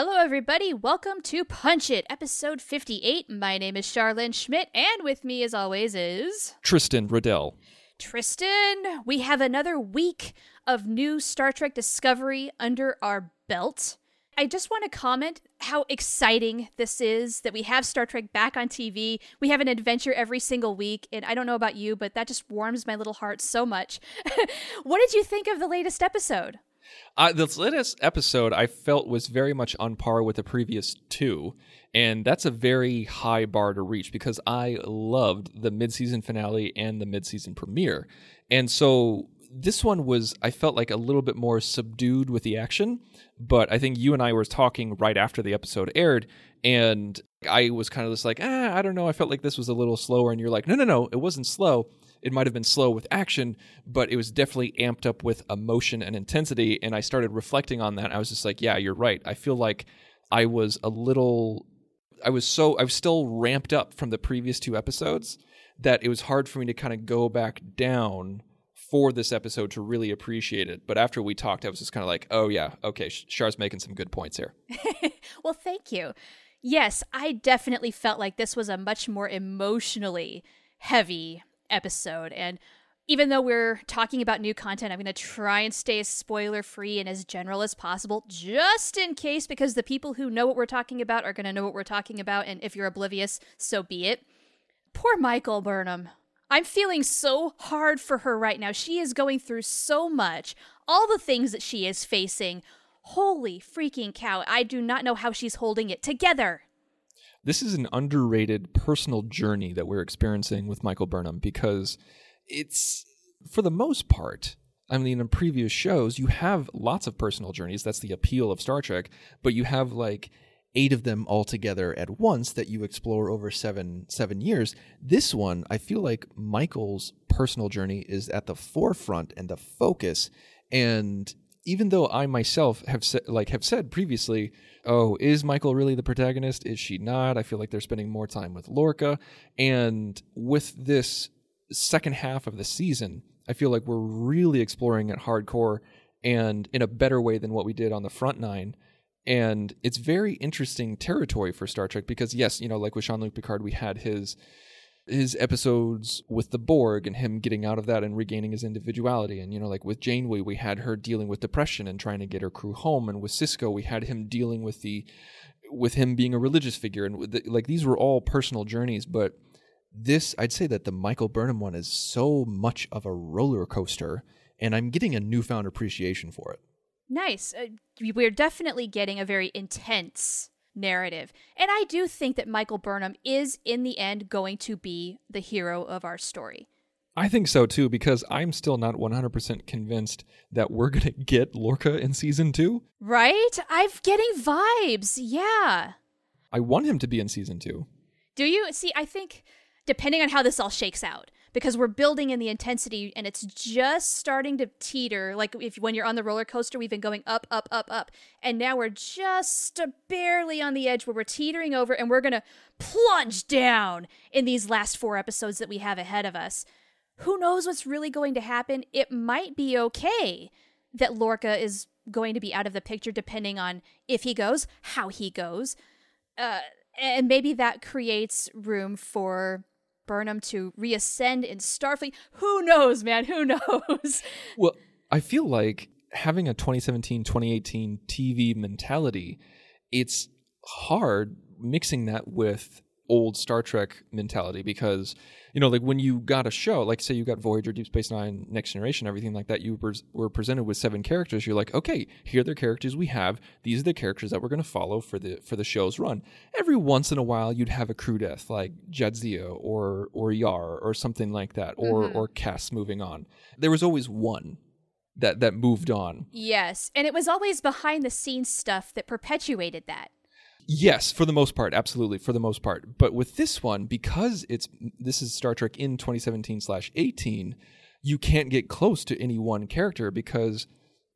Hello, everybody. Welcome to Punch It, episode 58. My name is Charlene Schmidt, and with me, as always, is Tristan Riddell. Tristan. We have another week of new Star Trek Discovery under our belt. I just want to comment how exciting this is that we have Star Trek back on TV. We have an adventure every single week, and I don't know about you, but that just warms my little heart so much. what did you think of the latest episode? Uh, this latest episode I felt was very much on par with the previous two, and that's a very high bar to reach because I loved the mid-season finale and the mid-season premiere, and so this one was I felt like a little bit more subdued with the action, but I think you and I were talking right after the episode aired, and I was kind of just like, ah, I don't know, I felt like this was a little slower, and you're like, no, no, no, it wasn't slow it might have been slow with action, but it was definitely amped up with emotion and intensity. And I started reflecting on that. I was just like, yeah, you're right. I feel like I was a little, I was so, I was still ramped up from the previous two episodes that it was hard for me to kind of go back down for this episode to really appreciate it. But after we talked, I was just kind of like, oh, yeah, okay, Char's making some good points here. well, thank you. Yes, I definitely felt like this was a much more emotionally heavy episode. And even though we're talking about new content, I'm going to try and stay as spoiler free and as general as possible, just in case, because the people who know what we're talking about are going to know what we're talking about. And if you're oblivious, so be it. Poor Michael Burnham. I'm feeling so hard for her right now. She is going through so much, all the things that she is facing. Holy freaking cow. I do not know how she's holding it together this is an underrated personal journey that we're experiencing with Michael Burnham because it's, for the most part, I mean, in previous shows, you have lots of personal journeys. That's the appeal of Star Trek, but you have like eight of them all together at once that you explore over seven seven years. This one, I feel like Michael's personal journey is at the forefront and the focus, and even though I myself have said, like have said previously, oh, is Michael really the protagonist? Is she not? I feel like they're spending more time with Lorca, and with this second half of the season, I feel like we're really exploring it hardcore and in a better way than what we did on the front nine. And it's very interesting territory for Star Trek because yes, you know, like with Jean Luc Picard, we had his his episodes with the Borg and him getting out of that and regaining his individuality. And, you know, like with Janeway, we had her dealing with depression and trying to get her crew home. And with Sisko, we had him dealing with the, with him being a religious figure. And the, like these were all personal journeys. But this, I'd say that the Michael Burnham one is so much of a roller coaster. And I'm getting a newfound appreciation for it. Nice. Uh, we're definitely getting a very intense narrative. And I do think that Michael Burnham is, in the end, going to be the hero of our story. I think so too, because I'm still not 100% convinced that we're going to get Lorca in season two. Right? I'm getting vibes. Yeah. I want him to be in season two. Do you? See, I think depending on how this all shakes out, because we're building in the intensity and it's just starting to teeter like if when you're on the roller coaster we've been going up up up up and now we're just barely on the edge where we're teetering over and we're to plunge down in these last four episodes that we have ahead of us. Who knows what's really going to happen? It might be okay that Lorca is going to be out of the picture depending on if he goes how he goes. Uh, and maybe that creates room for Burnham to reascend in Starfleet. Who knows, man? Who knows? Well, I feel like having a 2017 2018 TV mentality, it's hard mixing that with old Star Trek mentality because you know like when you got a show like say you got Voyager, Deep Space Nine, Next Generation, everything like that, you were presented with seven characters. You're like, okay, here are the characters we have. These are the characters that we're going to follow for the for the show's run. Every once in a while, you'd have a crew death like Jadzia or or Yar or something like that, or mm-hmm. or Kes moving on. There was always one that that moved on. Yes, and it was always behind the scenes stuff that perpetuated that Yes, for the most part, absolutely, for the most part. But with this one, because it's this is Star Trek in 2017 slash 18, you can't get close to any one character because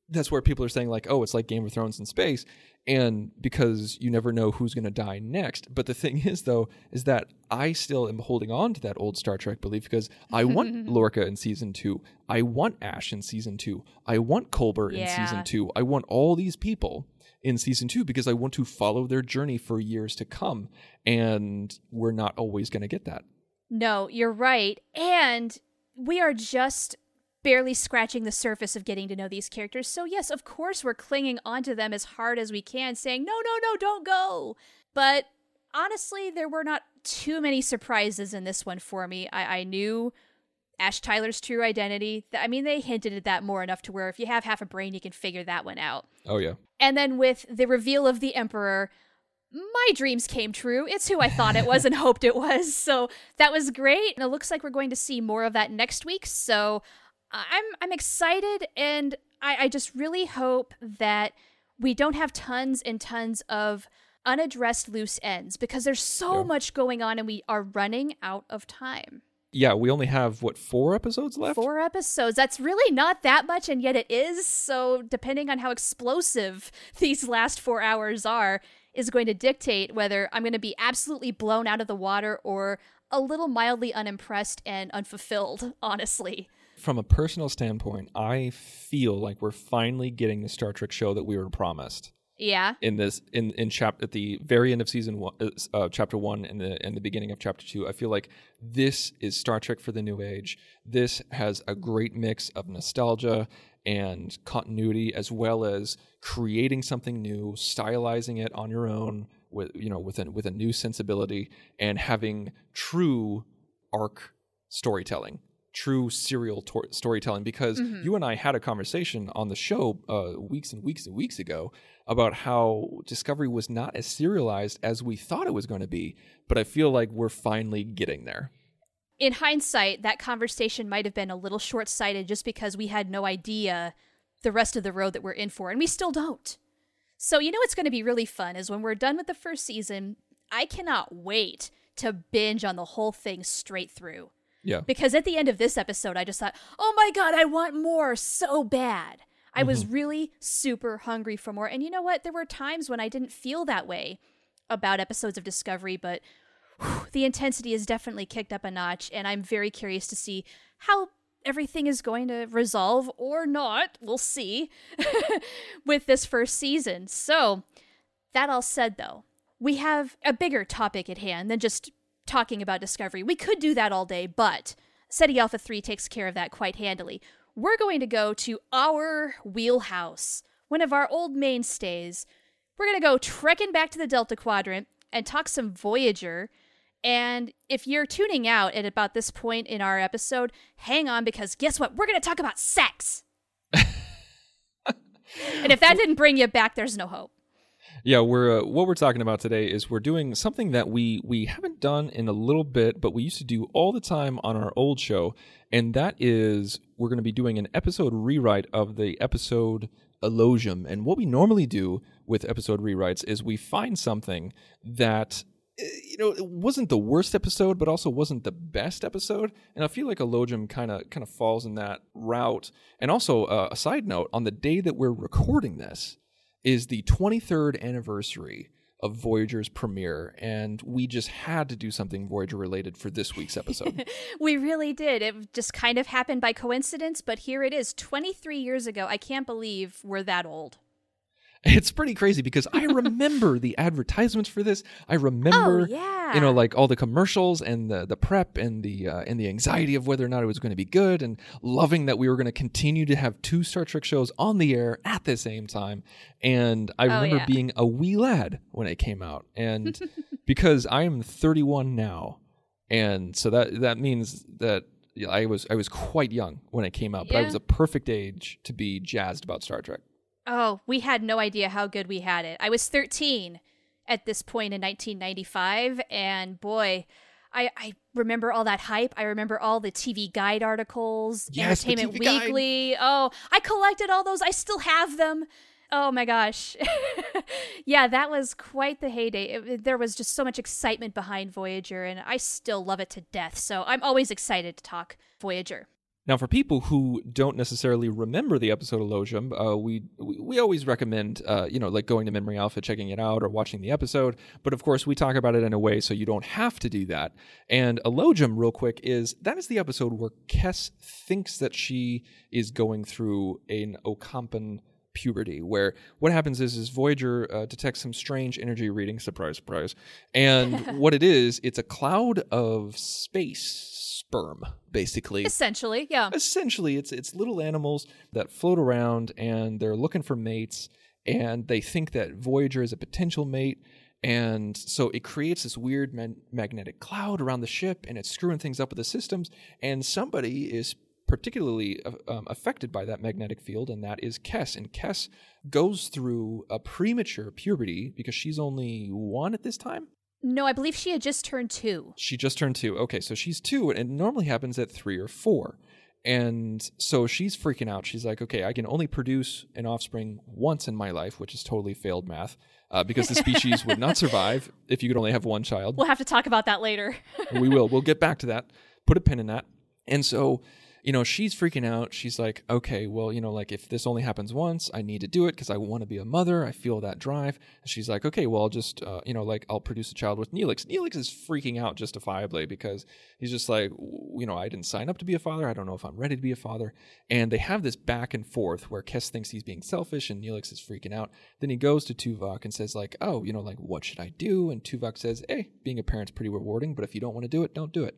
that's where people are saying like, oh, it's like Game of Thrones in space, and because you never know who's going to die next. But the thing is, though, is that I still am holding on to that old Star Trek belief because I want Lorca in season two, I want Ash in season two, I want Culber in Yeah. season two, I want all these people in season two because I want to follow their journey for years to come, and we're not always going to get that. No, you're right. And we are just barely scratching the surface of getting to know these characters. So, yes, of course, we're clinging onto them as hard as we can, saying, no, no, no, don't go. But honestly, there were not too many surprises in this one for me. I, I knew Ash Tyler's true identity. I mean, they hinted at that more enough to where if you have half a brain, you can figure that one out. Oh yeah. And then with the reveal of the Emperor, my dreams came true. It's who I thought it was and hoped it was. So that was great. And it looks like we're going to see more of that next week. So uh, I'm I'm excited and I, I just really hope that we don't have tons and tons of unaddressed loose ends because there's so Yeah. much going on and we are running out of time. Yeah, we only have what four episodes left. Four episodes. That's really not that much, and yet it is. So, depending on how explosive these last four hours are, is going to dictate whether I'm going to be absolutely blown out of the water or a little mildly unimpressed and unfulfilled, honestly. From a personal standpoint, I feel like we're finally getting the Star Trek show that we were promised. Yeah. in this in in chap at the very end of season one uh, uh, chapter one and the and the beginning of chapter two i feel like this is star trek for the new age this has a great mix of nostalgia and continuity as well as creating something new stylizing it on your own with you know with a with a new sensibility and having true arc storytelling true serial tor- storytelling because you and I had a conversation on the show uh, weeks and weeks and weeks ago about how Discovery was not as serialized as we thought it was going to be, but I feel like we're finally getting there. In hindsight, that conversation might have been a little short sighted just because we had no idea the rest of the road that we're in for, and we still don't. So, you know what's going to be really fun is when we're done with the first season, I cannot wait to binge on the whole thing straight through. Yeah. Because at the end of this episode, I just thought, oh my God, I want more so bad. I was mm-hmm. really super hungry for more. And you know what? There were times when I didn't feel that way about episodes of Discovery, but whew, the intensity has definitely kicked up a notch. And I'm very curious to see how everything is going to resolve or not. We'll see with this first season. So, that all said, though, we have a bigger topic at hand than just talking about Discovery. We could do that all day, but Ceti Alpha 3 takes care of that quite handily. We're going to go to our wheelhouse, one of our old mainstays. We're going to go trekking back to the Delta Quadrant and talk some Voyager. And if you're tuning out at about this point in our episode, hang on because guess what? We're going to talk about sex. and if that didn't bring you back, there's no hope. Yeah, we're uh, what we're talking about today is we're doing something that we we haven't done in a little bit, but we used to do all the time on our old show, and that is we're going to be doing an episode rewrite of the episode Elogium. And what we normally do with episode rewrites is we find something that eh, you know it wasn't the worst episode, but also wasn't the best episode, and I feel like Elogium kind of kind of falls in that route. And also, uh, a side note: on the day that we're recording this is the 23rd anniversary of Voyager's premiere, and we just had to do something Voyager related for this week's episode. We really did. It just kind of happened by coincidence, but here it is 23 years ago. I can't believe we're that old. it's pretty crazy because I remember the advertisements for this. I remember, Oh, yeah. you know, like all the commercials and the the prep and the uh, and the anxiety of whether or not it was going to be good, and loving that we were going to continue to have two Star Trek shows on the air at the same time. And I remember Oh, yeah. being a wee lad when it came out, and because I am 31 now, and so that that means that. I was I was quite young when it came out, but I was a perfect age to be jazzed about Star Trek. Oh, we had no idea how good we had it. I was 13 at this point in 1995, and boy, I, I remember all that hype. I remember all the TV guide articles, Yes, the Entertainment TV Guide. Weekly. Oh, I collected all those. I still have them. Oh my gosh. yeah, that was quite the heyday. It- there was just so much excitement behind Voyager, and I still love it to death. So I'm always excited to talk Voyager. Now, for people who don't necessarily remember the episode of Logium, uh, we, we always recommend, uh, you know, like going to Memory Alpha, checking it out, or watching the episode. But of course, we talk about it in a way so you don't have to do that. And Elogium, real quick, is that is the episode where Kes thinks that she is going through an Ocampan puberty where what happens is is voyager uh, detects some strange energy reading surprise surprise and what it is it's a cloud of space sperm basically Essentially, yeah. essentially it's it's little animals that float around and they're looking for mates and they think that voyager is a potential mate and so it creates this weird man- magnetic cloud around the ship and it's screwing things up with the systems and somebody is particularly uh, um, affected by that magnetic field and that is Kes and Kes goes through a premature puberty because she's only 1 at this time No, I believe she had just turned two. she just turned two. Okay, so she's two, and it normally happens at three or four. And so she's freaking out. She's like, okay, I can only produce an offspring once in my life, which is totally failed math, uh, because the species would not survive if you could only have one child. We'll have to talk about that later. we will. We'll get back to that. Put a pin in that. And so, you know, she's freaking out. She's like, okay, well, you know, like if this only happens once, I need to do it because I want to be a mother. I feel that drive. And she's like, okay, well, I'll just, uh, you know, like I'll produce a child with Neelix. Neelix is freaking out justifiably because he's just like, you know, I didn't sign up to be a father. I don't know if I'm ready to be a father. And they have this back and forth where Kes thinks he's being selfish and Neelix is freaking out. Then he goes to Tuvok and says, like, oh, you know, like, what should I do? And Tuvok says, hey, being a parent's pretty rewarding, but if you don't want to do it, don't do it.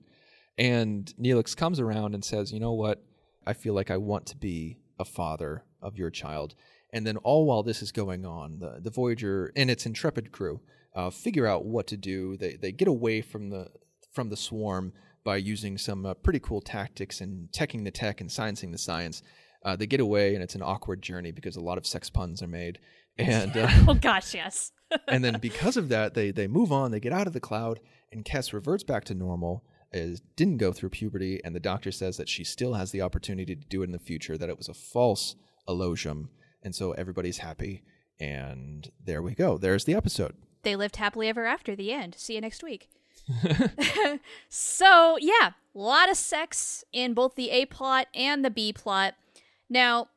And Neelix comes around and says, You know what? I feel like I want to be a father of your child. And then, all while this is going on, the, the Voyager and its intrepid crew uh, figure out what to do. They, they get away from the, from the swarm by using some uh, pretty cool tactics and teching the tech and sciencing the science. Uh, they get away, and it's an awkward journey because a lot of sex puns are made. And uh, oh gosh, yes. and then because of that, they they move on. They get out of the cloud, and Kes reverts back to normal. Is didn't go through puberty, and the doctor says that she still has the opportunity to do it in the future. That it was a false elogium, and so everybody's happy. And there we go. There's the episode. they lived happily ever after the end. See you next week. so, yeah, a lot of sex in both the A plot and the B plot. Now,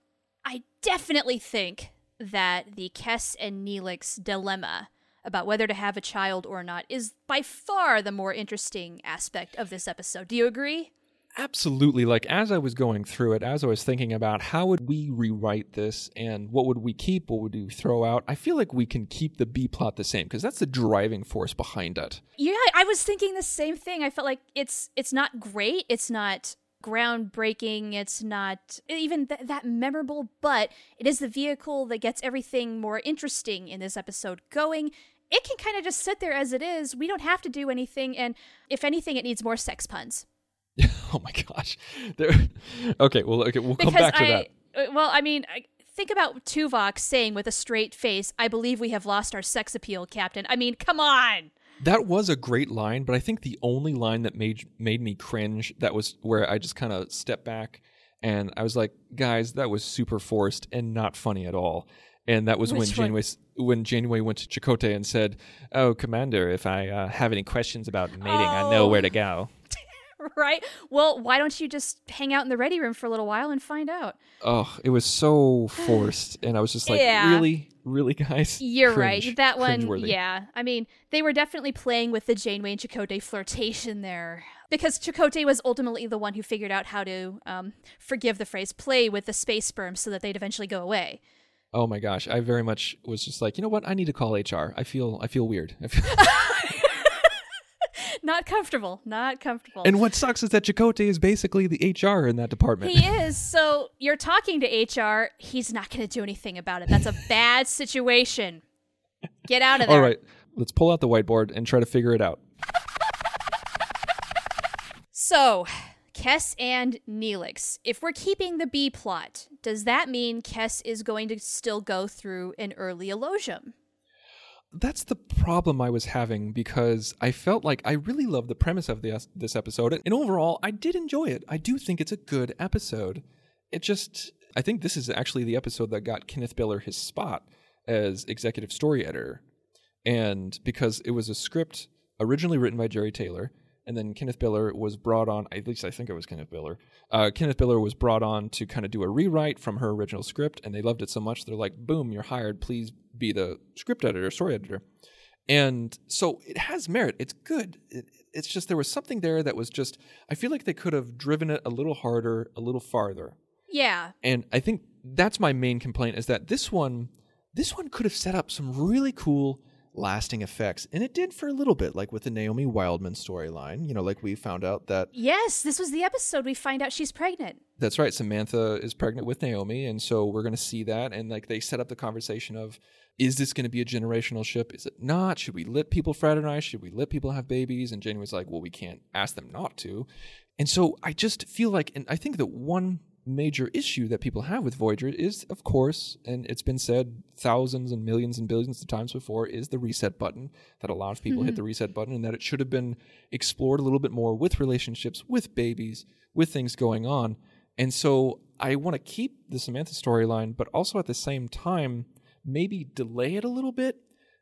I definitely think that the Kes and Neelix dilemma about whether to have a child or not is by far the more interesting aspect of this episode. Do you agree? Absolutely. Like as I was going through it, as I was thinking about how would we rewrite this and what would we keep, what would we throw out, I feel like we can keep the B plot the same because that's the driving force behind it. Yeah, I was thinking the same thing. I felt like it's it's not great. It's not groundbreaking. It's not even th- that memorable, but it is the vehicle that gets everything more interesting in this episode going. It can kind of just sit there as it is. We don't have to do anything, and if anything, it needs more sex puns. oh my gosh. There Okay, well okay, we'll come Because back to I, that. uh, well, I mean, I, think about Tuvok saying with a straight face, "I believe we have lost our sex appeal, Captain." I mean, come on. That was a great line, but I think the only line that made made me cringe that was where I just kind of stepped back and I was like, "Guys, that was super forced and not funny at all." And that was when Which one? Janeway s- when Janeway went to Chakotay and said, "Oh, Commander, if I uh, have any questions about mating, I know Oh. where to go." right? Well, why don't you just hang out in the ready room for a little while and find out? Oh, it was so forced, and I was just like, Yeah. "Really, really, guys?" You're Cringe. right. That one, yeah. I mean, they were definitely playing with the Janeway and Chakotay flirtation there. Because Chakotay was ultimately the one who figured out how to, um, forgive the phrase, play with the space sperm so that they'd eventually go away. Oh my gosh, I very much was just like, you know what? I need to call HR. I feel, I feel weird. I feel- Not comfortable. Not comfortable. and what sucks is that Chakotay is basically the HR in that department. He is. So you're talking to HR. He's not going to do anything about it. That's a bad situation. Get out of there. All right, let's pull out the whiteboard and try to figure it out. So, Kes and Neelix. If we're keeping the B plot, does that mean Kes is going to still go through an early elogium? That's the problem I was having because I felt like I really loved the premise of this this episode, and overall, I did enjoy it. I do think it's a good episode. It just I think this is actually the episode that got Kenneth Biller his spot as executive story editor. And because it was a script originally written by Jeri Taylor, and then Kenneth Biller was brought on, at least I think it was Kenneth Biller. Uh, Kenneth Biller was brought on to kind of do a rewrite from her original script, and they loved it so much, they're like, boom, you're hired. Please be the script editor, story editor. And so it has merit. It's good. It, it's just there was something there that was just, I feel like they could have driven it a little harder, a little farther. Yeah. And I think that's my main complaint is that this one, this one could have set up some really cool lasting effects. And it did for a little bit, like with the Naomi Wildman storyline. You know, like we found out that Yes, this was the episode we find out she's pregnant. that's right, Samantha is pregnant with Naomi, and so we're going to see that. And like they set up the conversation of, is this going to be a generational ship? Is it not? Should we let people fraternize? Should we let people have babies? And Jane was like, well, we can't ask them not to. And so I just feel like, and I think that one major issue that people have with Voyager is, of course, and it's been said thousands and millions and billions of times before, is the reset button. That a lot of people hit mm-hmm. the reset button, and that it should have been explored a little bit more with relationships, with babies, with things going on. And so I want to keep the Samantha storyline, but also at the same time, maybe delay it a little bit,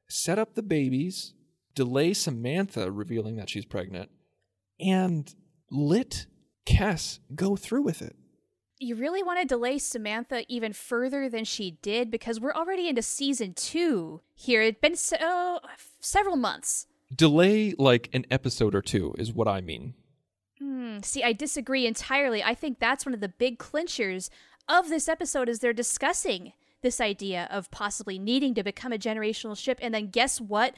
set up the babies, delay Samantha revealing that she's pregnant, and let Kes go through with it. You really want to delay Samantha even further than she did because we're already into season two here. It's been so, several months. Delay like an episode or two is what I mean. Hmm, see, I disagree entirely. I think that's one of the big clinchers of this episode is they're discussing this idea of possibly needing to become a generational ship, and then guess what?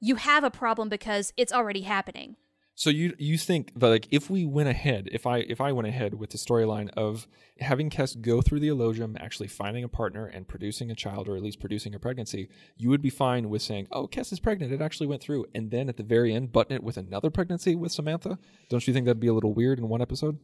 You have a problem because it's already happening. So you you think that like if we went ahead, if I if I went ahead with the storyline of having Kes go through the Elogium, actually finding a partner and producing a child or at least producing a pregnancy, you would be fine with saying, "Oh, Kes is pregnant. It actually went through," and then at the very end, button it with another pregnancy with Samantha. Don't you think that'd be a little weird in one episode?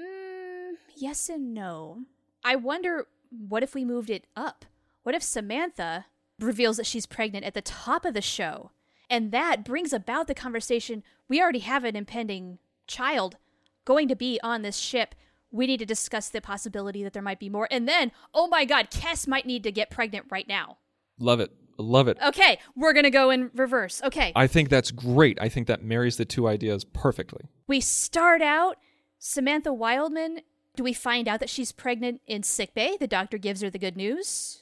Mm, yes and no. I wonder what if we moved it up? What if Samantha reveals that she's pregnant at the top of the show? And that brings about the conversation we already have an impending child going to be on this ship. We need to discuss the possibility that there might be more. And then, oh my God, Kes might need to get pregnant right now. Love it. Love it. Okay, we're going to go in reverse. Okay. I think that's great. I think that marries the two ideas perfectly. We start out Samantha Wildman. Do we find out that she's pregnant in sickbay? The doctor gives her the good news.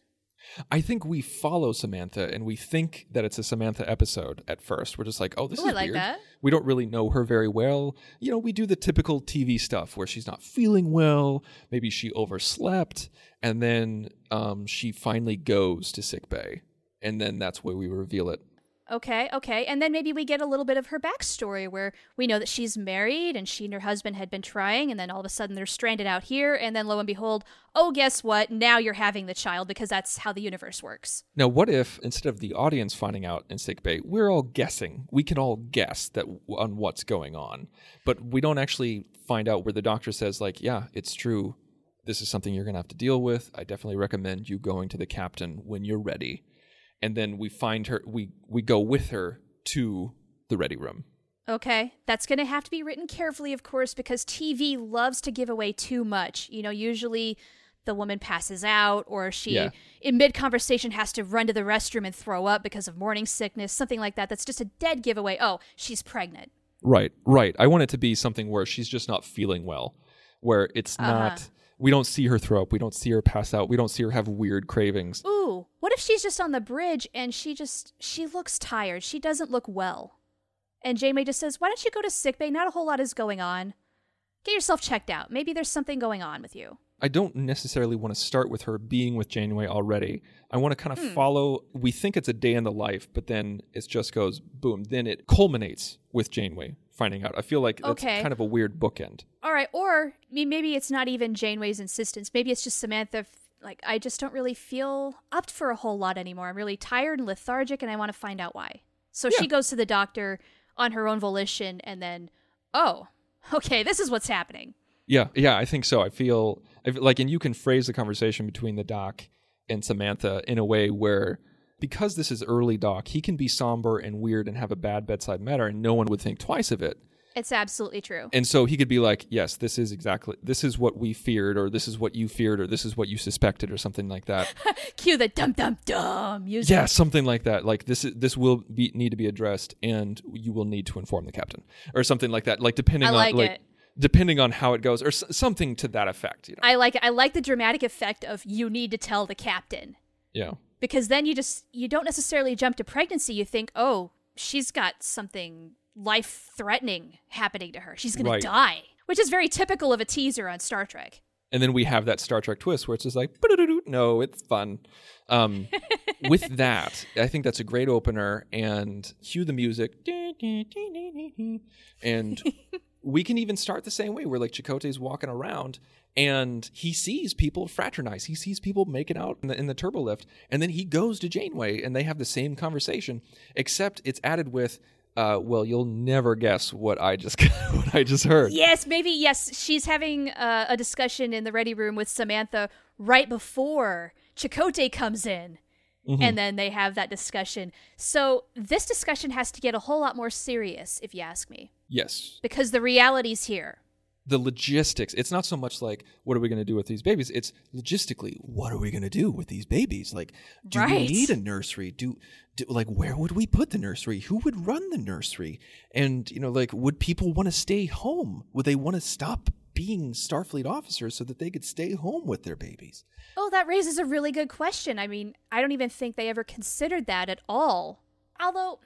I think we follow Samantha and we think that it's a Samantha episode at first. We're just like, oh, this Ooh, is I like weird. that. We don't really know her very well. You know, we do the typical TV stuff where she's not feeling well, maybe she overslept, and then um, she finally goes to sick bay, and then that's where we reveal it. Okay, okay. And then maybe we get a little bit of her backstory where we know that she's married and she and her husband had been trying, and then all of a sudden they're stranded out here, and then lo and behold, oh, guess what? Now you're having the child because that's how the universe works. Now, what if instead of the audience finding out in sick bay, we're all guessing? We can all guess that on what's going on, but we don't actually find out where the doctor says, like, yeah, it's true. This is something you're going to have to deal with. I definitely recommend you going to the captain when you're ready. And then we find her, we, we go with her to the ready room. Okay, that's going to have to be written carefully, of course, because TV loves to give away too much. You know, usually the woman passes out or she, Yeah. in mid conversation, has to run to the restroom and throw up because of morning sickness, something like that. That's just a dead giveaway. Oh, she's pregnant. Right, right. I want it to be something where she's just not feeling well, where it's uh-huh. not, we don't see her throw up, we don't see her pass out, we don't see her have weird cravings. Ooh, what if she's just on the bridge and she just she looks tired. She doesn't look well. And Janeway just says, "Why don't you go to sickbay? Not a whole lot is going on. Get yourself checked out. Maybe there's something going on with you." I don't necessarily want to start with her being with Janeway already. I want to kind of hmm. follow. We think it's a day in the life, but then it just goes boom. Then it culminates with Janeway finding out. I feel like that's Okay. kind of a weird bookend. All right, or I mean, maybe it's not even Janeway's insistence. Maybe it's just Samantha. Like, I just don't really feel up for a whole lot anymore. I'm really tired and lethargic, and I want to find out why. So she goes to the doctor on her own volition, and then, oh, okay, this is what's happening. Yeah, yeah, I think so. I feel like, and you can phrase the conversation between the doc and Samantha in a way where, because this is early doc, he can be somber and weird and have a bad bedside manner, and no one would think twice of it. It's absolutely true. And so he could be like, "Yes, this is exactly this is what we feared, or this is what you feared, or this is what you suspected, or something like that." Cue the dum dum dum music. yeah, something like that. Like this is this will be, need to be addressed, and you will need to inform the captain, or something like that. Like depending I on like like it. depending on how it goes, or s- something to that effect. You know? I like. I like the dramatic effect of you need to tell the captain yeah. because then you just you don't necessarily jump to pregnancy. You think, oh, she's got something life threatening happening to her. She's gonna die, which is very typical of a teaser on Star Trek. and then we have that Star Trek twist where it's just like, no, it's fun. Um, with that, I think that's a great opener, and cue the music, and we can even start the same way where like Chakotay's walking around and he sees people fraternize. He sees people making out in the, in the turbo lift, and then he goes to Janeway and they have the same conversation, except it's added with. Uh, well, you'll never guess what I just what I just heard. Yes, maybe yes. She's having uh, a discussion in the ready room with Samantha right before Chakotay comes in. Mm-hmm. And then they have that discussion. So this discussion has to get a whole lot more serious, if you ask me, Yes, because the reality's here. The logistics. It's not so much like what are we going to do with these babies. It's logistically what are we going to do with these babies? Like, do Right. we need a nursery? Do, do like where would we put the nursery? Who would run the nursery? And you know, like, would people want to stay home? Would they want to stop being Starfleet officers so that they could stay home with their babies? Oh, that raises a really good question. I mean, I don't even think they ever considered that at all. Although,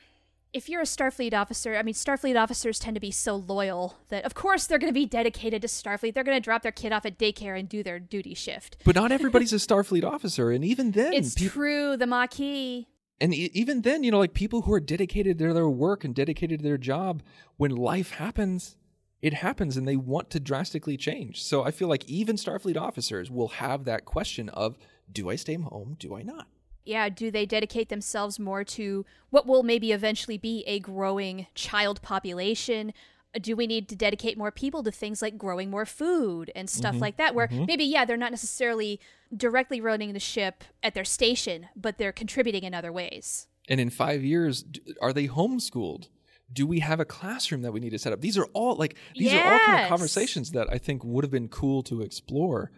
if you're a Starfleet officer, I mean, Starfleet officers tend to be so loyal that, of course, they're going to be dedicated to Starfleet. They're going to drop their kid off at daycare and do their duty shift. But not everybody's a Starfleet officer, and even then, It's true, the Maquis. and e- even then, you know, like people who are dedicated to their work and dedicated to their job, when life happens, it happens and they want to drastically change. So I feel like even Starfleet officers will have that question of do I stay home? Do I not? Yeah, do they dedicate themselves more to what will maybe eventually be a growing child population? Uh, Do we need to dedicate more people to things like growing more food and stuff like that? Where maybe, yeah, they're not necessarily directly running the ship at their station, but they're contributing in other ways. And in five years, are they homeschooled? Do we have a classroom that we need to set up? These are all like these are all kind of conversations that I think would have been cool to explore.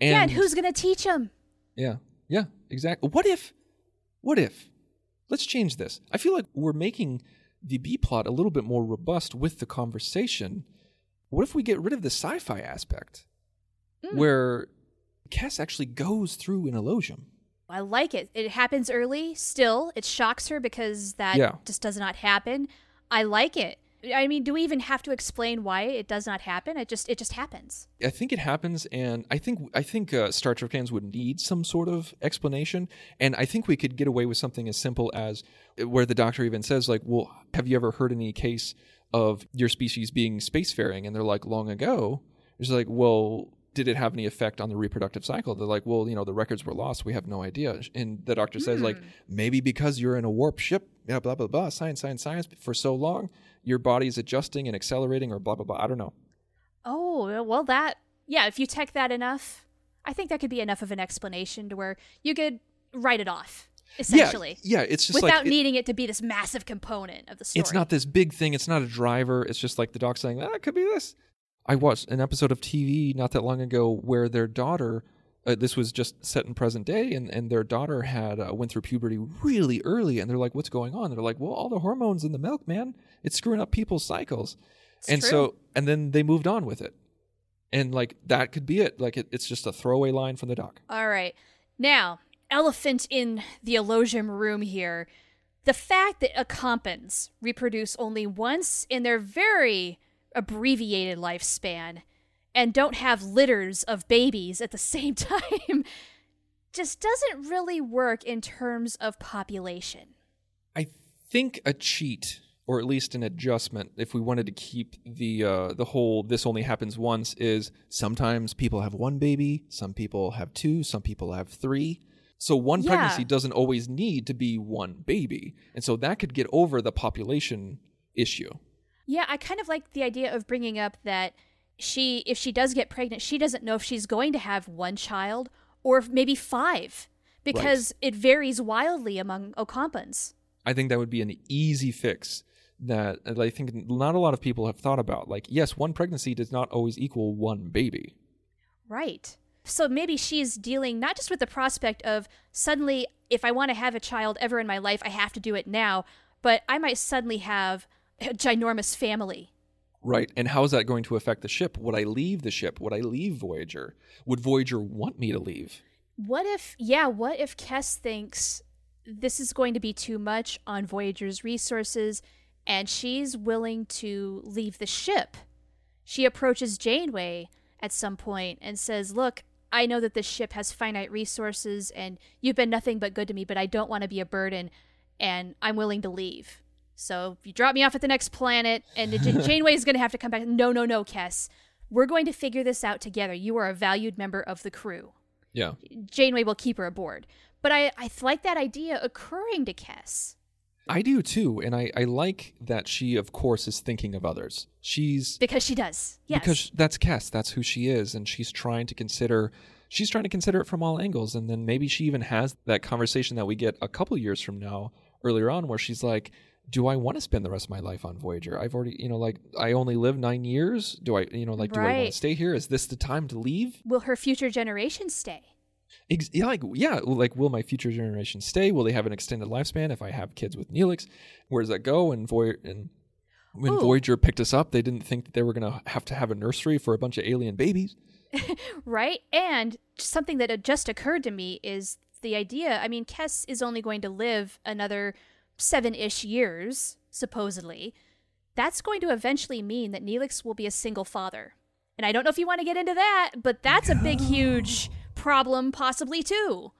And yeah, and who's going to teach them? Yeah. Yeah, exactly. What if what if let's change this. I feel like we're making the B plot a little bit more robust with the conversation. What if we get rid of the sci-fi aspect mm. where Kes actually goes through an Elogium? I like it. It happens early. Still, it shocks her because that Yeah. just does not happen. I like it. I mean, do we even have to explain why it does not happen? It just it just happens. I think it happens, and I think I think uh, Star Trek fans would need some sort of explanation, and I think we could get away with something as simple as uh, where the Doctor even says, like, "Well, have you ever heard any case of your species being spacefaring?" And they're like, "Long ago." It's like, "Well, did it have any effect on the reproductive cycle?" They're like, "Well, you know, the records were lost. We have no idea." And the Doctor says, like, maybe because you're in a warp ship, yeah, blah blah blah, science, science, science, for so long, your body's adjusting and accelerating, or blah blah blah. I don't know. Oh, well, that, yeah, if you tech that enough, I think that could be enough of an explanation to where you could write it off, essentially, Yeah, yeah. It's just without like it- needing it to be this massive component of the story. it's not this big thing. It's not a driver. It's just like the doc saying, "Ah, could be this." I watched an episode of TV not that long ago where their daughter. Uh, this was just set in present day, and, and their daughter had uh, went through puberty really early, and they're like, "What's going on?" They're like, "Well, all the hormones in the milk, man, it's screwing up people's cycles." It's and true. so, and then they moved on with it, and like that could be it. Like it, it's just a throwaway line from the doc. All right. Now, elephant in the Elogium room here. The fact that Ocampans reproduce only once in their very abbreviated lifespan and don't have litters of babies at the same time just doesn't really work in terms of population. I think a cheat, or at least an adjustment, if we wanted to keep the uh, the whole "this only happens once," is sometimes people have one baby, some people have two, some people have three. So one Yeah. pregnancy doesn't always need to be one baby, and so that could get over the population issue. Yeah, I kind of like the idea of bringing up that she, if she does get pregnant, she doesn't know if she's going to have one child or maybe five because it varies wildly among Ocampans. I think that would be an easy fix that I think not a lot of people have thought about. Like, yes, one pregnancy does not always equal one baby. Right. So maybe she's dealing not just with the prospect of suddenly, if I want to have a child ever in my life, I have to do it now, but I might suddenly have a ginormous family. Right. And how is that going to affect the ship? Would I leave the ship? Would I leave Voyager? Would Voyager want me to leave? What if, yeah, what if Kes thinks this is going to be too much on Voyager's resources and she's willing to leave the ship? She approaches Janeway at some point and says, Look, I know that this ship has finite resources and you've been nothing but good to me, but I don't want to be a burden and I'm willing to leave. So if you drop me off at the next planet and Janeway is going to have to come back. No, no, no, Kes. We're going to figure this out together. You are a valued member of the crew. Yeah. Janeway will keep her aboard. But I, I like that idea occurring to Kes. I do too. And I, I like that she, of course, is thinking of others. She's. Because she does. Yes. Because that's Kes. That's who she is. And she's trying to consider. She's trying to consider it from all angles. And then maybe she even has that conversation that we get a couple years from now, earlier on, where she's like, do I want to spend the rest of my life on Voyager? I've already, you know, like I only live nine years. Do I, you know, like, do I want to stay here? Is this the time to leave? Will her future generation stay? Ex- yeah, like, yeah, like, will my future generation stay? Will they have an extended lifespan if I have kids with Neelix? Where does that go? And Voy- and when Ooh. Voyager picked us up, they didn't think that they were going to have to have a nursery for a bunch of alien babies. Right? And something that had just occurred to me is the idea I mean, Kes is only going to live another seven ish years, supposedly. That's going to eventually mean that Neelix will be a single father. And I don't know if you want to get into that, but that's a big, huge problem, possibly too.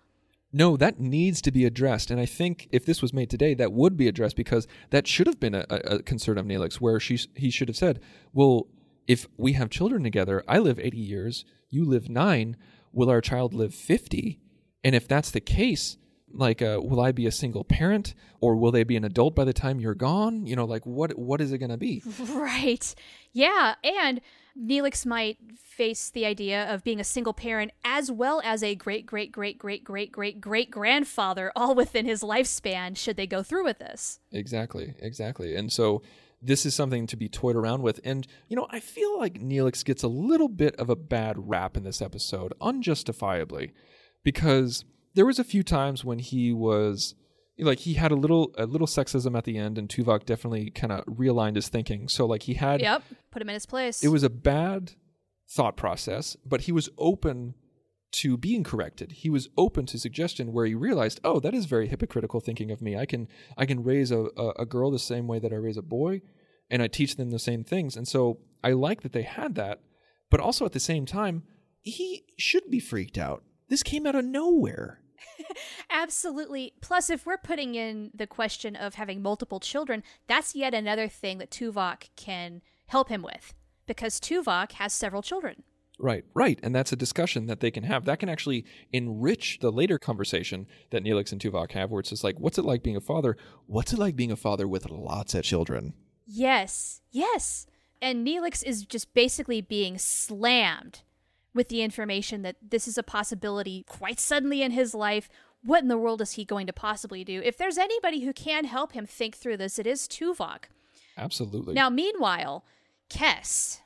No, that needs to be addressed. And I think if this was made today, that would be addressed because that should have been a, a concern of Neelix, where she, he should have said, well, if we have children together, I live 80 years, you live nine, will our child live 50? And if that's the case, like, uh, will I be a single parent or will they be an adult by the time you're gone? You know, like, what what is it going to be? Right. Yeah. And Neelix might face the idea of being a single parent as well as a great, great, great, great, great, great, great grandfather all within his lifespan should they go through with this. Exactly, exactly. And so this is something to be toyed around with. And, you know, I feel like Neelix gets a little bit of a bad rap in this episode, unjustifiably, because there was a few times when he was like he had a little a little sexism at the end and Tuvok definitely kind of realigned his thinking. So like he had Yep. Put him in his place. it was a bad thought process, but he was open to being corrected. He was open to suggestion where he realized, oh, that is very hypocritical thinking of me. I can I can raise a, a, a girl the same way that I raise a boy, and I teach them the same things. And so I like that they had that, but also at the same time, he should be freaked out. This came out of nowhere. Absolutely. Plus, if we're putting in the question of having multiple children, that's yet another thing that Tuvok can help him with because Tuvok has several children. Right, right. And that's a discussion that they can have. That can actually enrich the later conversation that Neelix and Tuvok have, where it's just like, what's it like being a father? What's it like being a father with lots of children? Yes, yes. And Neelix is just basically being slammed with the information that this is a possibility quite suddenly in his life. What in the world is he going to possibly do? If there's anybody who can help him think through this, it is Tuvok. Absolutely. Now, meanwhile, Kes,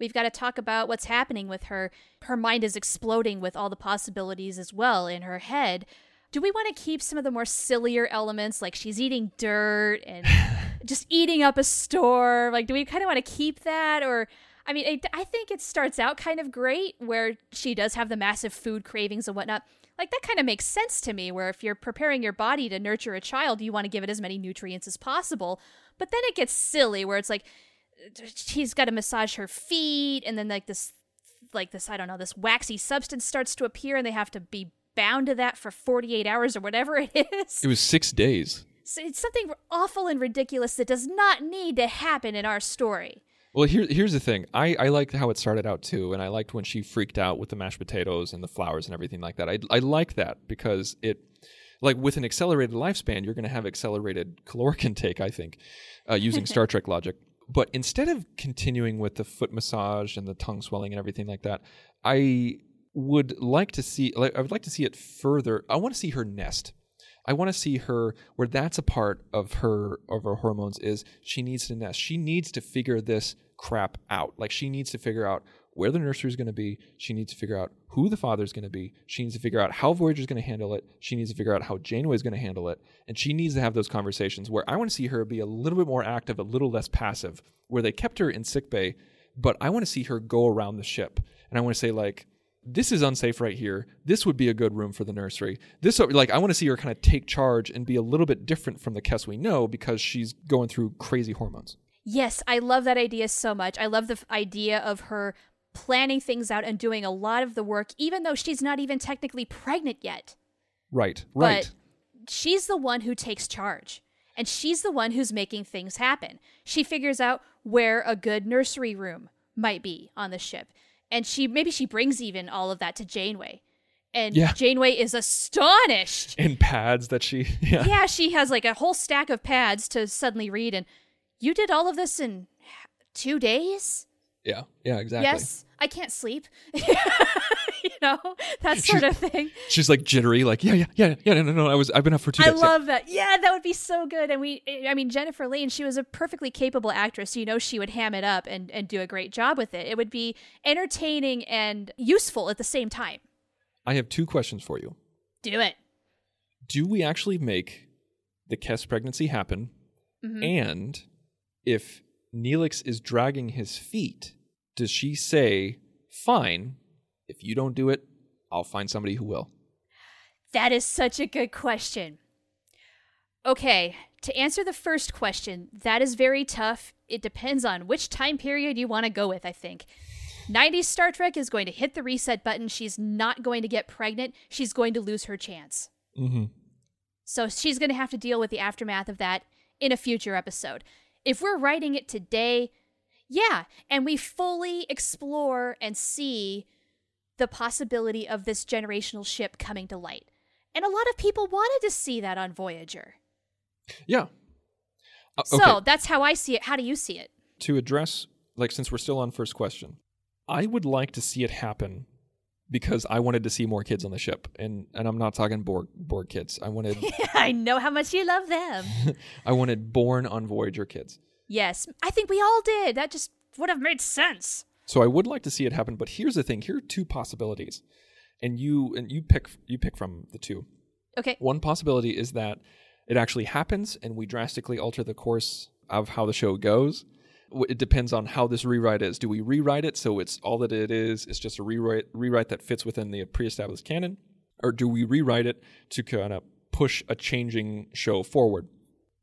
we've got to talk about what's happening with her. Her mind is exploding with all the possibilities as well in her head. Do we want to keep some of the more sillier elements, like she's eating dirt and just eating up a store? Like, do we kind of want to keep that? Or, I mean, I, I think it starts out kind of great where she does have the massive food cravings and whatnot. Like, that kind of makes sense to me, where if you're preparing your body to nurture a child, you want to give it as many nutrients as possible. But then it gets silly, where it's like, she's got to massage her feet and then like this like this i don't know this waxy substance starts to appear and they have to be bound to that for 48 hours or whatever it is it was six days. so it's something awful and ridiculous that does not need to happen in our story Well, here, here's the thing. I, I liked how it started out too, and I liked when she freaked out with the mashed potatoes and the flowers and everything like that. I, I like that because it, like with an accelerated lifespan, you're going to have accelerated caloric intake. I think, uh, using Star Trek logic. But instead of continuing with the foot massage and the tongue swelling and everything like that, I would like to see. Like, I would like to see it further. I want to see her nest. I want to see her where that's a part of her of her hormones is she needs to nest. She needs to figure this crap out. Like she needs to figure out where the nursery is going to be. She needs to figure out who the father is going to be. She needs to figure out how Voyager is going to handle it. She needs to figure out how Janeway is going to handle it. And she needs to have those conversations where I want to see her be a little bit more active, a little less passive, where they kept her in sickbay, but I want to see her go around the ship. And I want to say, like, this is unsafe right here. This would be a good room for the nursery. This like I want to see her kind of take charge and be a little bit different from the Kes we know because she's going through crazy hormones. Yes, I love that idea so much. I love the f- idea of her planning things out and doing a lot of the work even though she's not even technically pregnant yet. Right. Right. But she's the one who takes charge. And she's the one who's making things happen. She figures out where a good nursery room might be on the ship and she maybe she brings even all of that to Janeway. And Yeah. Janeway is astonished. and pads that she yeah. yeah, she has like a whole stack of pads to suddenly read and you did all of this in 2 days? Yeah. Yeah, exactly. Yes. I can't sleep. you know, that sort of thing. She's like jittery, like, yeah, yeah, yeah, yeah, no, no, no. I was I've been up for two I days. yeah. love that. Yeah, that would be so good. And we, I mean, Jennifer Lien, she was a perfectly capable actress. You know, she would ham it up and, and do a great job with it. It would be entertaining and useful at the same time. I have two questions for you. Do it. Do we actually make the Kes pregnancy happen? Mm-hmm. And if Neelix is dragging his feet, does she say, fine, if you don't do it, I'll find somebody who will? That is such a good question. Okay, to answer the first question, that is very tough. It depends on which time period you want to go with, I think. 90s Star Trek is going to hit the reset button. She's not going to get pregnant. She's going to lose her chance. Mm-hmm. So she's going to have to deal with the aftermath of that in a future episode. If we're writing it today, yeah, and we fully explore and see the possibility of this generational ship coming to light. And a lot of people wanted to see that on Voyager. Yeah. Uh, So that's how I see it. How do you see it? to address, like, since we're still on first question, I would like to see it happen because I wanted to see more kids on the ship, and and I'm not talking Borg Borg kids. I wanted I know how much you love them. I wanted born on Voyager kids. yes, I think we all did. That just would have made sense. So I would like to see it happen, but here's the thing: here are two possibilities, and you and you pick you pick from the two. Okay. One possibility is that it actually happens, and we drastically alter the course of how the show goes. It depends on how this rewrite is. Do we rewrite it so it's all that it is? It's just a rewrite rewrite that fits within the pre-established canon, or do we rewrite it to kind of push a changing show forward?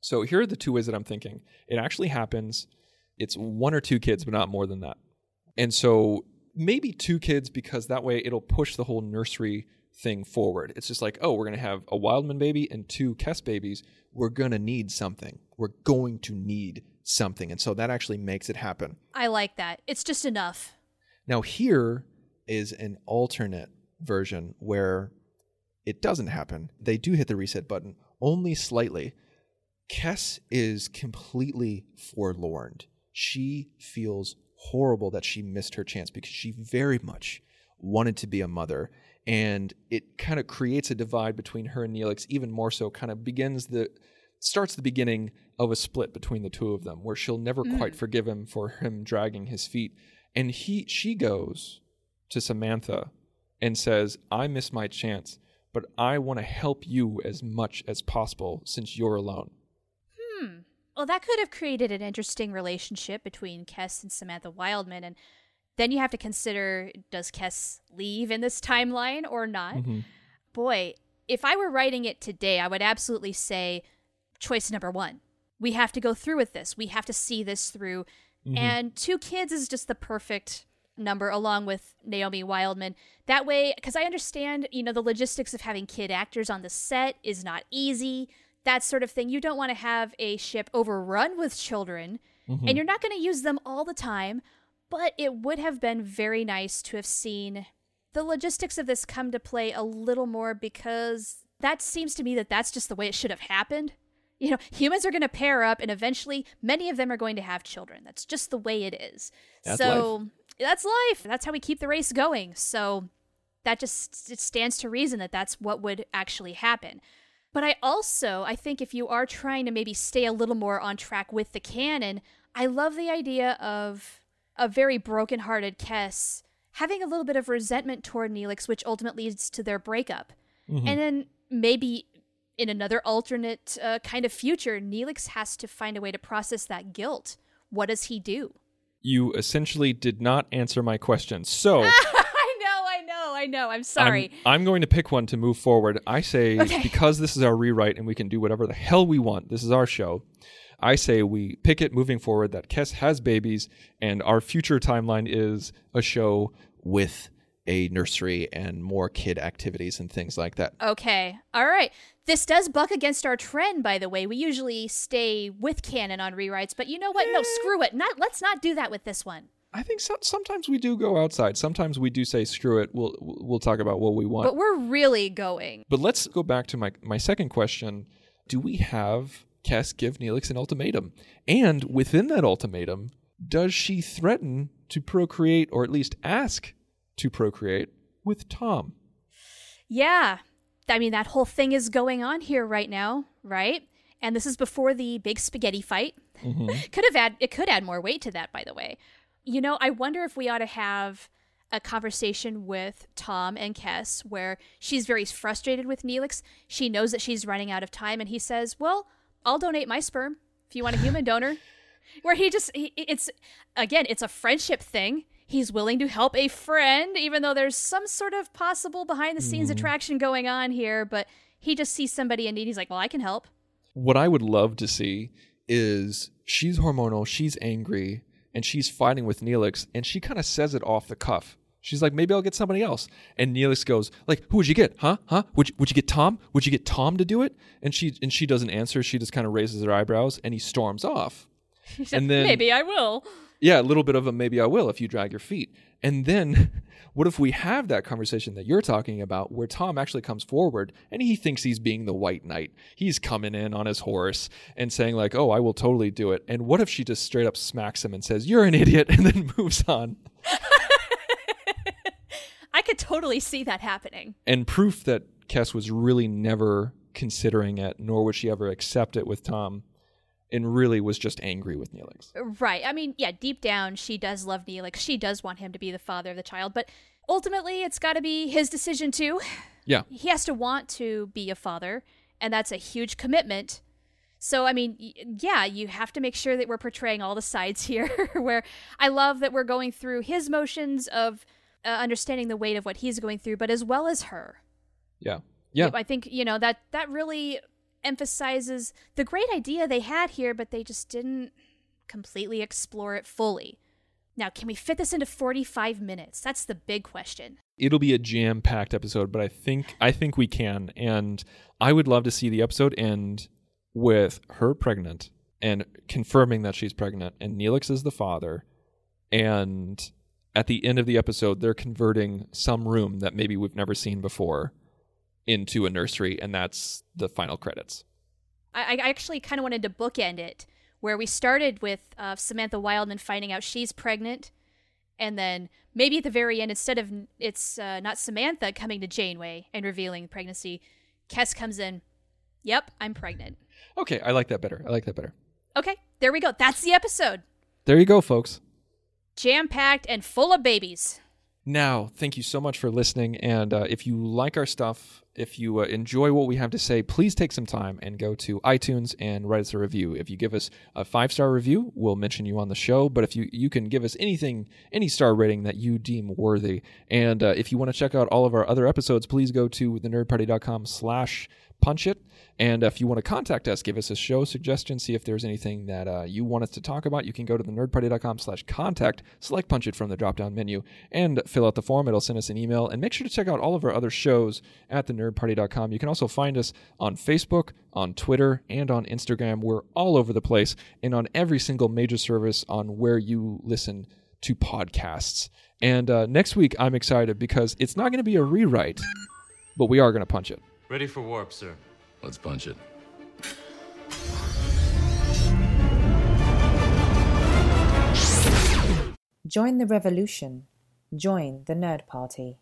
So here are the two ways that I'm thinking. It actually happens. It's one or two kids, but not more than that. And so maybe two kids because that way it'll push the whole nursery thing forward. It's just like, oh, we're going to have a Wildman baby and two Kes babies. We're going to need something. We're going to need something. And so that actually makes it happen. I like that. It's just enough. Now, here is an alternate version where it doesn't happen. They do hit the reset button only slightly. Kes is completely forlorn. She feels horrible that she missed her chance because she very much wanted to be a mother. And it kind of creates a divide between her and Neelix, even more so, kind of begins the starts the beginning of a split between the two of them where she'll never quite forgive him for him dragging his feet and he she goes to Samantha and says I missed my chance but I want to help you as much as possible since you're alone Hmm. Well, that could have created an interesting relationship between Kes and Samantha Wildman. And then you have to consider does Kes leave in this timeline or not? Boy, if I were writing it today, I would absolutely say choice number one. We have to go through with this. We have to see this through. Mm-hmm. And two kids is just the perfect number along with Naomi Wildman. That way, because I understand, you know, the logistics of having kid actors on the set is not easy, that sort of thing. You don't want to have a ship overrun with children, mm-hmm. and you're not going to use them all the time, but it would have been very nice to have seen the logistics of this come to play a little more because that seems to me that that's just the way it should have happened. You know, humans are going to pair up and eventually many of them are going to have children. That's just the way it is. That's so that's life. That's how we keep the race going. So that just it stands to reason that that's what would actually happen. But I also, I think if you are trying to maybe stay a little more on track with the canon, I love the idea of a very broken-hearted Kes having a little bit of resentment toward Neelix, which ultimately leads to their breakup. Mm-hmm. And then maybe in another alternate uh, kind of future, Neelix has to find a way to process that guilt. What does he do? You essentially did not answer my question. So I know, I know, I know. I'm sorry. I'm, I'm going to pick one to move forward. I say Okay. because this is our rewrite and we can do whatever the hell we want. This is our show. I say we pick it moving forward that Kes has babies and our future timeline is a show with a nursery and more kid activities and things like that. Okay. All right. This does buck against our trend, by the way. We usually stay with canon on rewrites, but you know what? No, screw it. Not let's not do that with this one. I think so, sometimes we do go outside. Sometimes we do say screw it. We'll we'll talk about what we want. But we're really going. But let's go back to my, my second question. Do we have Kes give Neelix an ultimatum? And within that ultimatum, does she threaten to procreate or at least ask to procreate with Tom? Yeah. I mean, that whole thing is going on here right now, right? And this is before the big spaghetti fight. Mm-hmm. could have add it could add more weight to that, by the way. You know, I wonder if we ought to have a conversation with Tom and Kes where she's very frustrated with Neelix. She knows that she's running out of time, and he says, Well, I'll donate my sperm if you want a human donor. Where he just, he, it's, again, it's a friendship thing. He's willing to help a friend, even though there's some sort of possible behind the scenes mm-hmm. attraction going on here, but he just sees somebody in need. He's like, Well, I can help. What I would love to see is she's hormonal, she's angry, and she's fighting with Neelix, and she kind of says it off the cuff. She's like, maybe I'll get somebody else. And Neelix goes, like, who would you get? Huh? Huh? Would you, would you get Tom? Would you get Tom to do it? And she and she doesn't answer. She just kind of raises her eyebrows, and he storms off. and then Maybe I will. Yeah, a little bit of a maybe I will if you drag your feet. And then what if we have that conversation that you're talking about where Tom actually comes forward and he thinks he's being the white knight. He's coming in on his horse and saying like, "Oh, I will totally do it." And what if she just straight up smacks him and says, "You're an idiot," and then moves on? I could totally see that happening. And proof that Kes was really never considering it, nor would she ever accept it with Tom, and really was just angry with Neelix. Right. I mean, yeah, deep down, she does love Neelix. She does want him to be the father of the child, but ultimately, it's got to be his decision too. Yeah. He has to want to be a father, and that's a huge commitment. So, I mean, yeah, you have to make sure that we're portraying all the sides here. where I love that we're going through his motions of uh, understanding the weight of what he's going through, but as well as her. Yeah. Yeah. I think you know that that really emphasizes the great idea they had here, but they just didn't completely explore it fully. Now, can we fit this into 45 minutes? That's the big question. it'll be a jam-packed episode but i think i think we can and i would love to see the episode end with her pregnant and confirming that she's pregnant and neelix is the father and at the end of the episode they're converting some room that maybe we've never seen before into a nursery and that's the final credits I, I actually kind of wanted to bookend it where we started with uh, Samantha Wildman finding out she's pregnant, and then maybe at the very end, instead of it's uh, not Samantha coming to Janeway and revealing pregnancy, Kes comes in. Yep, I'm pregnant. okay i like that better i like that better Okay, there we go. That's the episode. there you go folks Jam packed and full of babies. Now, thank you so much for listening. And uh, if you like our stuff, if you uh, enjoy what we have to say, please take some time and go to iTunes and write us a review. If you give us a five star review, we'll mention you on the show. But if you you can give us anything, any star rating that you deem worthy. And uh, if you want to check out all of our other episodes, please go to thenerdparty.com slash punch it. And if you want to contact us, give us a show suggestion, see if there's anything that uh, you want us to talk about, you can go to the nerdparty.com slash contact, select punch it from the drop down menu, and fill out the form. It'll send us an email. And make sure to check out all of our other shows at the nerdparty.com. You can also find us on Facebook, on Twitter, and on Instagram. We're all over the place and on every single major service on where you listen to podcasts. And uh, next week, I'm excited because it's not going to be a rewrite, but we are going to punch it. Ready for warp, sir. Let's punch it. Join the revolution. Join the Nerd Party.